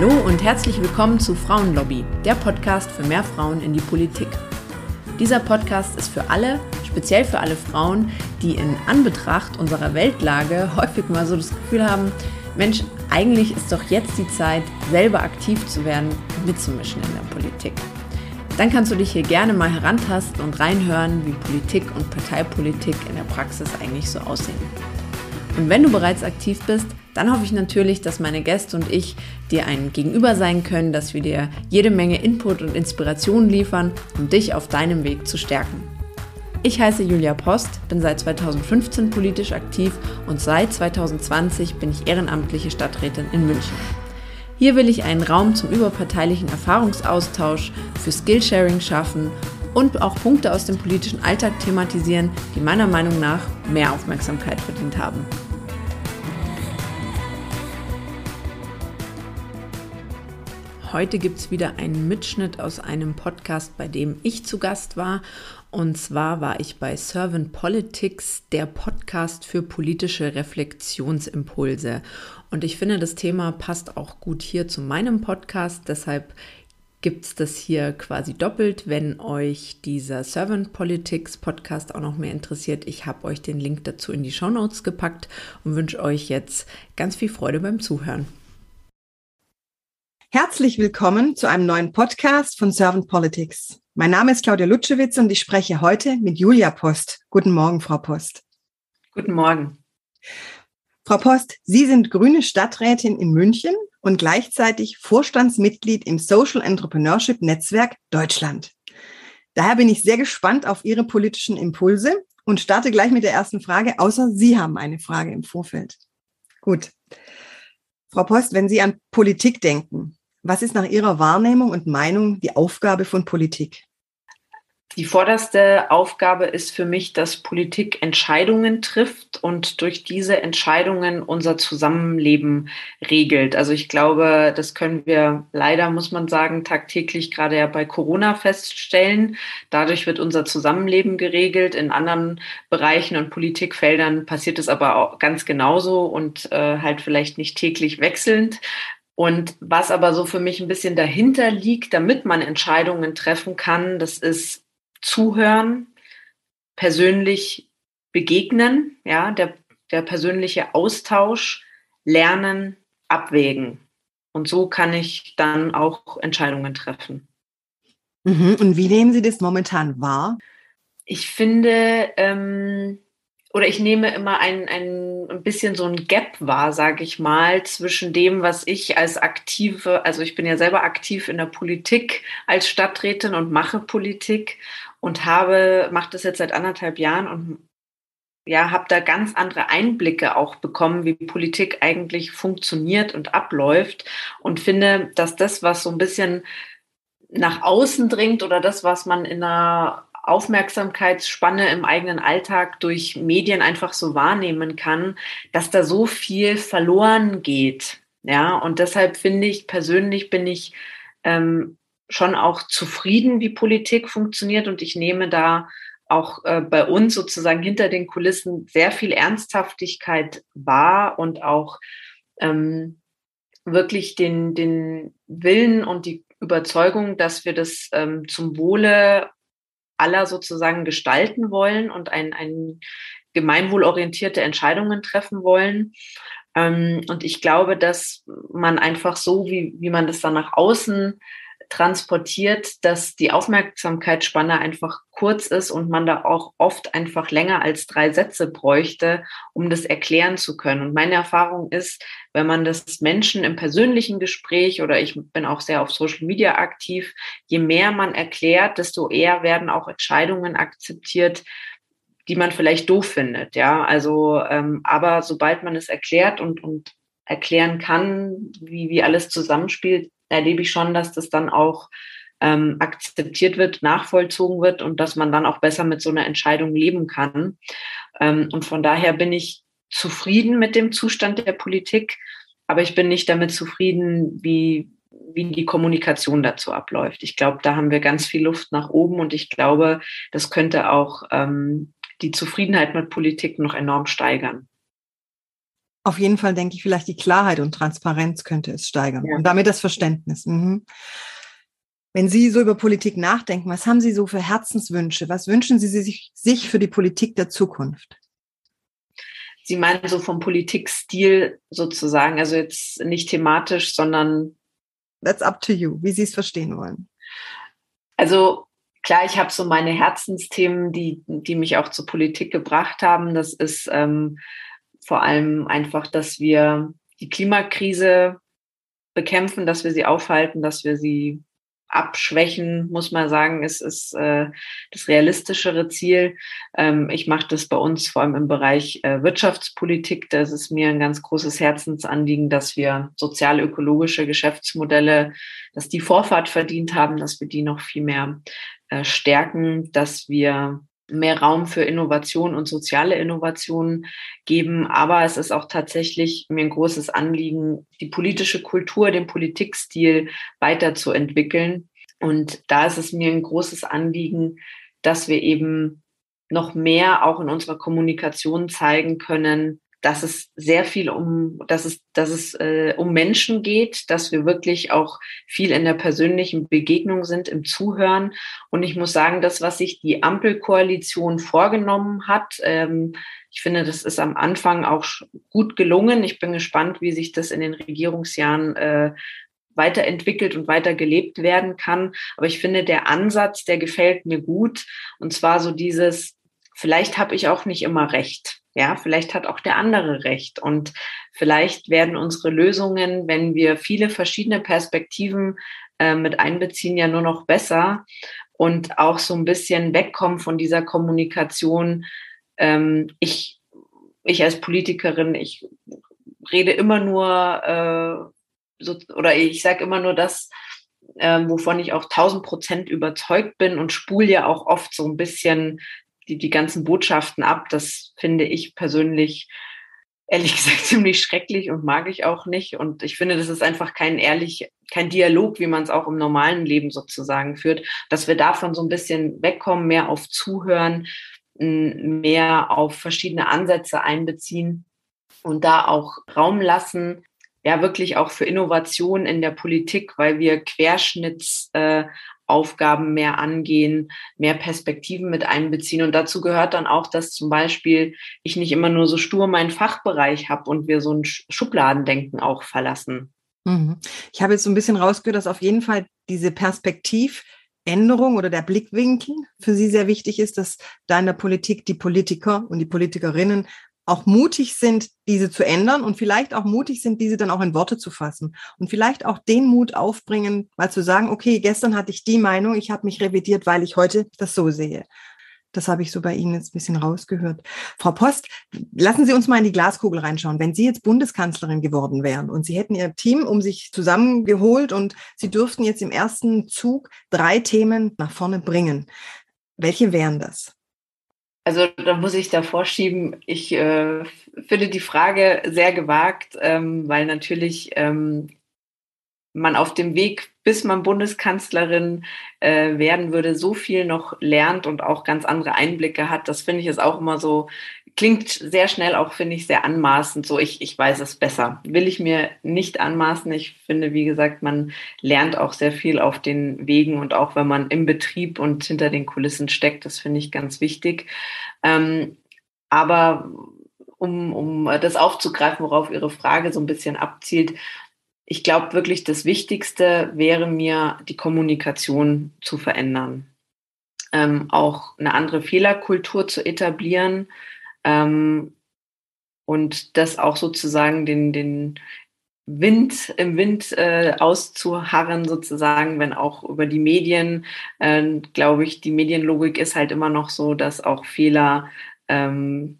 Hallo und herzlich willkommen zu Frauenlobby, der Podcast für mehr Frauen in die Politik. Dieser Podcast ist für alle, speziell für alle Frauen, die in Anbetracht unserer Weltlage häufig mal so das Gefühl haben, Mensch, eigentlich ist doch jetzt die Zeit, selber aktiv zu werden, mitzumischen in der Politik. Dann kannst du dich hier gerne mal herantasten und reinhören, wie Politik und Parteipolitik in der Praxis eigentlich so aussehen. Und wenn du bereits aktiv bist, dann hoffe ich natürlich, dass meine Gäste und ich dir ein Gegenüber sein können, dass wir dir jede Menge Input und Inspiration liefern, um dich auf deinem Weg zu stärken. Ich heiße Julia Post, bin seit 2015 politisch aktiv und seit 2020 bin ich ehrenamtliche Stadträtin in München. Hier will ich einen Raum zum überparteilichen Erfahrungsaustausch, für Skillsharing schaffen und auch Punkte aus dem politischen Alltag thematisieren, die meiner Meinung nach mehr Aufmerksamkeit verdient haben. Heute gibt es wieder einen Mitschnitt aus einem Podcast, bei dem ich zu Gast war. Und zwar war ich bei Servant Politics, der Podcast für politische Reflexionsimpulse. Und ich finde, das Thema passt auch gut hier zu meinem Podcast. Deshalb gibt es das hier quasi doppelt. Wenn euch dieser Servant Politics Podcast auch noch mehr interessiert, ich habe euch den Link dazu in die Show Notes gepackt und wünsche euch jetzt ganz viel Freude beim Zuhören. Herzlich willkommen zu einem neuen Podcast von Servant Politics. Mein Name ist Claudia Lutschewitz und ich spreche heute mit Julia Post. Guten Morgen, Frau Post. Guten Morgen. Frau Post, Sie sind grüne Stadträtin in München und gleichzeitig Vorstandsmitglied im Social Entrepreneurship Netzwerk Deutschland. Daher bin ich sehr gespannt auf Ihre politischen Impulse und starte gleich mit der ersten Frage, außer Sie haben eine Frage im Vorfeld. Gut. Frau Post, wenn Sie an Politik denken, was ist nach Ihrer Wahrnehmung und Meinung die Aufgabe von Politik? Die vorderste Aufgabe ist für mich, dass Politik Entscheidungen trifft und durch diese Entscheidungen unser Zusammenleben regelt. Also ich glaube, das können wir leider, muss man sagen, tagtäglich gerade ja bei Corona feststellen. Dadurch wird unser Zusammenleben geregelt. In anderen Bereichen und Politikfeldern passiert es aber auch ganz genauso und äh, halt vielleicht nicht täglich wechselnd. Und was aber so für mich ein bisschen dahinter liegt, damit man Entscheidungen treffen kann, das ist zuhören, persönlich begegnen, ja, der, der persönliche Austausch, lernen, abwägen. Und so kann ich dann auch Entscheidungen treffen. Mhm. Und wie nehmen Sie das momentan wahr? Ich finde, ähm, oder ich nehme immer ein, ein bisschen so ein Gap wahr, sage ich mal, zwischen dem, was ich als aktive, also ich bin ja selber aktiv in der Politik als Stadträtin und mache Politik und habe, mache das jetzt seit anderthalb Jahren und ja, habe da ganz andere Einblicke auch bekommen, wie Politik eigentlich funktioniert und abläuft und finde, dass das, was so ein bisschen nach außen dringt oder das, was man in einer Aufmerksamkeitsspanne im eigenen Alltag durch Medien einfach so wahrnehmen kann, dass da so viel verloren geht. Ja, und deshalb finde ich persönlich bin ich ähm, schon auch zufrieden, wie Politik funktioniert und ich nehme da auch äh, bei uns sozusagen hinter den Kulissen sehr viel Ernsthaftigkeit wahr und auch ähm, wirklich den, den Willen und die Überzeugung, dass wir das ähm, zum Wohle aller sozusagen gestalten wollen und ein, ein gemeinwohlorientierte Entscheidungen treffen wollen. Ähm, und ich glaube, dass man einfach so, wie, wie man das dann nach außen transportiert, dass die Aufmerksamkeitsspanne einfach kurz ist und man da auch oft einfach länger als drei Sätze bräuchte, um das erklären zu können. Und meine Erfahrung ist, wenn man das Menschen im persönlichen Gespräch oder ich bin auch sehr auf Social Media aktiv, je mehr man erklärt, desto eher werden auch Entscheidungen akzeptiert, die man vielleicht doof findet, ja. Also, ähm, aber sobald man es erklärt und, und erklären kann, wie, wie alles zusammenspielt, erlebe ich schon, dass das dann auch ähm, akzeptiert wird, nachvollzogen wird und dass man dann auch besser mit so einer Entscheidung leben kann. Ähm, und von daher bin ich zufrieden mit dem Zustand der Politik, aber ich bin nicht damit zufrieden, wie, wie die Kommunikation dazu abläuft. Ich glaube, da haben wir ganz viel Luft nach oben und ich glaube, das könnte auch ähm, die Zufriedenheit mit Politik noch enorm steigern. Auf jeden Fall denke ich, vielleicht die Klarheit und Transparenz könnte es steigern ja. und damit das Verständnis. Mhm. Wenn Sie so über Politik nachdenken, was haben Sie so für Herzenswünsche? Was wünschen Sie sich, sich für die Politik der Zukunft? Sie meinen so vom Politikstil sozusagen, also jetzt nicht thematisch, sondern. That's up to you, wie Sie es verstehen wollen. Also klar, ich habe so meine Herzensthemen, die, die mich auch zur Politik gebracht haben. Das ist ähm, vor allem einfach, dass wir die Klimakrise bekämpfen, dass wir sie aufhalten, dass wir sie abschwächen, muss man sagen, ist, ist äh, das realistischere Ziel. Ähm, ich mache das bei uns vor allem im Bereich äh, Wirtschaftspolitik. Das ist mir ein ganz großes Herzensanliegen, dass wir sozial-ökologische Geschäftsmodelle, dass die Vorfahrt verdient haben, dass wir die noch viel mehr äh, stärken, dass wir mehr Raum für Innovation und soziale Innovationen geben. Aber es ist auch tatsächlich mir ein großes Anliegen, die politische Kultur, den Politikstil weiterzuentwickeln. Und da ist es mir ein großes Anliegen, dass wir eben noch mehr auch in unserer Kommunikation zeigen können, dass es sehr viel um, dass es, dass es äh, um Menschen geht, dass wir wirklich auch viel in der persönlichen Begegnung sind, im Zuhören. Und ich muss sagen, das, was sich die Ampelkoalition vorgenommen hat, ähm, ich finde, das ist am Anfang auch gut gelungen. Ich bin gespannt, wie sich das in den Regierungsjahren äh, weiterentwickelt und weiter gelebt werden kann. Aber ich finde, der Ansatz, der gefällt mir gut. Und zwar so dieses, vielleicht habe ich auch nicht immer recht. Ja, vielleicht hat auch der andere recht. Und vielleicht werden unsere Lösungen, wenn wir viele verschiedene Perspektiven äh, mit einbeziehen, ja nur noch besser und auch so ein bisschen wegkommen von dieser Kommunikation. Ähm, ich, ich als Politikerin, ich rede immer nur äh, so, oder ich sage immer nur das, äh, wovon ich auch tausend Prozent überzeugt bin und spule ja auch oft so ein bisschen die, die ganzen Botschaften ab. Das finde ich persönlich ehrlich gesagt ziemlich schrecklich und mag ich auch nicht. Und ich finde, das ist einfach kein ehrlich, kein Dialog, wie man es auch im normalen Leben sozusagen führt, dass wir davon so ein bisschen wegkommen, mehr auf Zuhören, mehr auf verschiedene Ansätze einbeziehen und da auch Raum lassen, ja wirklich auch für Innovation in der Politik, weil wir Querschnitts äh, Aufgaben mehr angehen, mehr Perspektiven mit einbeziehen. Und dazu gehört dann auch, dass zum Beispiel ich nicht immer nur so stur meinen Fachbereich habe und wir so ein Schubladendenken auch verlassen. Mhm. Ich habe jetzt so ein bisschen rausgehört, dass auf jeden Fall diese Perspektivänderung oder der Blickwinkel für Sie sehr wichtig ist, dass da in der Politik die Politiker und die Politikerinnen auch mutig sind, diese zu ändern und vielleicht auch mutig sind, diese dann auch in Worte zu fassen und vielleicht auch den Mut aufbringen, mal zu sagen, okay, gestern hatte ich die Meinung, ich habe mich revidiert, weil ich heute das so sehe. Das habe ich so bei Ihnen jetzt ein bisschen rausgehört. Frau Post, lassen Sie uns mal in die Glaskugel reinschauen. Wenn Sie jetzt Bundeskanzlerin geworden wären und Sie hätten Ihr Team um sich zusammengeholt und Sie dürften jetzt im ersten Zug drei Themen nach vorne bringen, welche wären das? Also da muss ich davor schieben, ich äh, finde die Frage sehr gewagt, ähm, weil natürlich ähm, man auf dem Weg, bis man Bundeskanzlerin äh, werden würde, so viel noch lernt und auch ganz andere Einblicke hat. Das finde ich ist auch immer so klingt sehr schnell auch, finde ich, sehr anmaßend. So, ich, ich weiß es besser. Will ich mir nicht anmaßen. Ich finde, wie gesagt, man lernt auch sehr viel auf den Wegen und auch wenn man im Betrieb und hinter den Kulissen steckt, das finde ich ganz wichtig. Ähm, aber um, um das aufzugreifen, worauf Ihre Frage so ein bisschen abzielt, ich glaube wirklich, das Wichtigste wäre mir, die Kommunikation zu verändern. Ähm, auch eine andere Fehlerkultur zu etablieren, ähm, und das auch sozusagen den, den Wind im Wind äh, auszuharren, sozusagen, wenn auch über die Medien, äh, glaube ich, die Medienlogik ist halt immer noch so, dass auch Fehler ähm,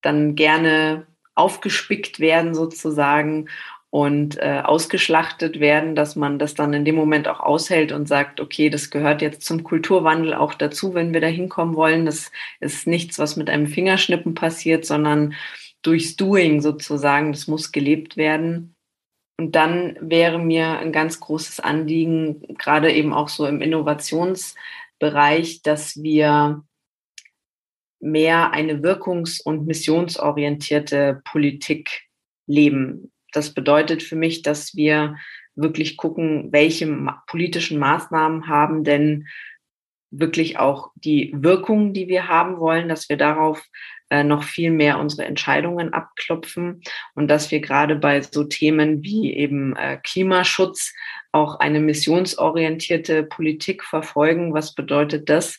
dann gerne aufgespickt werden, sozusagen und äh, ausgeschlachtet werden, dass man das dann in dem Moment auch aushält und sagt, okay, das gehört jetzt zum Kulturwandel auch dazu, wenn wir da hinkommen wollen. Das ist nichts, was mit einem Fingerschnippen passiert, sondern durchs Doing sozusagen. Das muss gelebt werden. Und dann wäre mir ein ganz großes Anliegen, gerade eben auch so im Innovationsbereich, dass wir mehr eine wirkungs- und missionsorientierte Politik leben. Das bedeutet für mich, dass wir wirklich gucken, welche politischen Maßnahmen haben denn wirklich auch die Wirkung, die wir haben wollen, dass wir darauf äh, noch viel mehr unsere Entscheidungen abklopfen und dass wir gerade bei so Themen wie eben äh, Klimaschutz auch eine missionsorientierte Politik verfolgen. Was bedeutet das?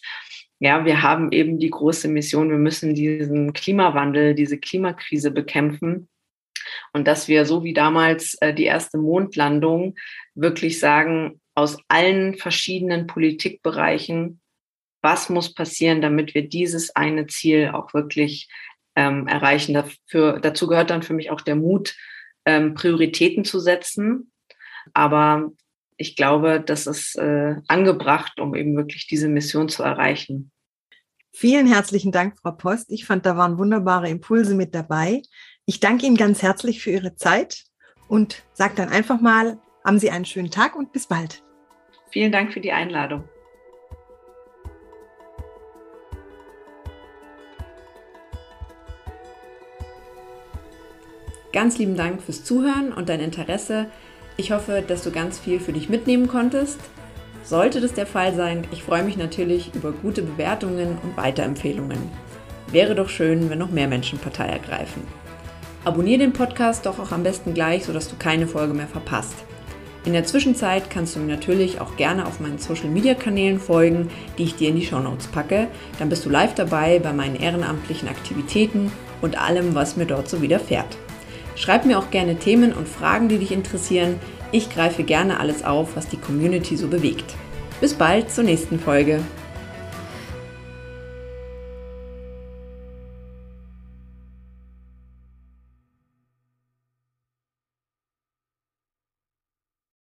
Ja, wir haben eben die große Mission, wir müssen diesen Klimawandel, diese Klimakrise bekämpfen. Und dass wir so wie damals äh, die erste Mondlandung wirklich sagen, aus allen verschiedenen Politikbereichen was muss passieren, damit wir dieses eine Ziel auch wirklich ähm, erreichen. Dafür, dazu gehört dann für mich auch der Mut, ähm, Prioritäten zu setzen. Aber ich glaube, das ist äh, angebracht, um eben wirklich diese Mission zu erreichen. Vielen herzlichen Dank, Frau Post. Ich fand, da waren wunderbare Impulse mit dabei. Ich danke Ihnen ganz herzlich für Ihre Zeit und sage dann einfach mal, haben Sie einen schönen Tag und bis bald. Vielen Dank für die Einladung. Ganz lieben Dank fürs Zuhören und dein Interesse. Ich hoffe, dass du ganz viel für dich mitnehmen konntest. Sollte das der Fall sein, ich freue mich natürlich über gute Bewertungen und Weiterempfehlungen. Wäre doch schön, wenn noch mehr Menschen Partei ergreifen. Abonnier den Podcast doch auch am besten gleich, sodass du keine Folge mehr verpasst. In der Zwischenzeit kannst du mir natürlich auch gerne auf meinen Social Media Kanälen folgen, die ich dir in die Show Notes packe. Dann bist du live dabei bei meinen ehrenamtlichen Aktivitäten und allem, was mir dort so widerfährt. Schreib mir auch gerne Themen und Fragen, die dich interessieren. Ich greife gerne alles auf, was die Community so bewegt. Bis bald zur nächsten Folge.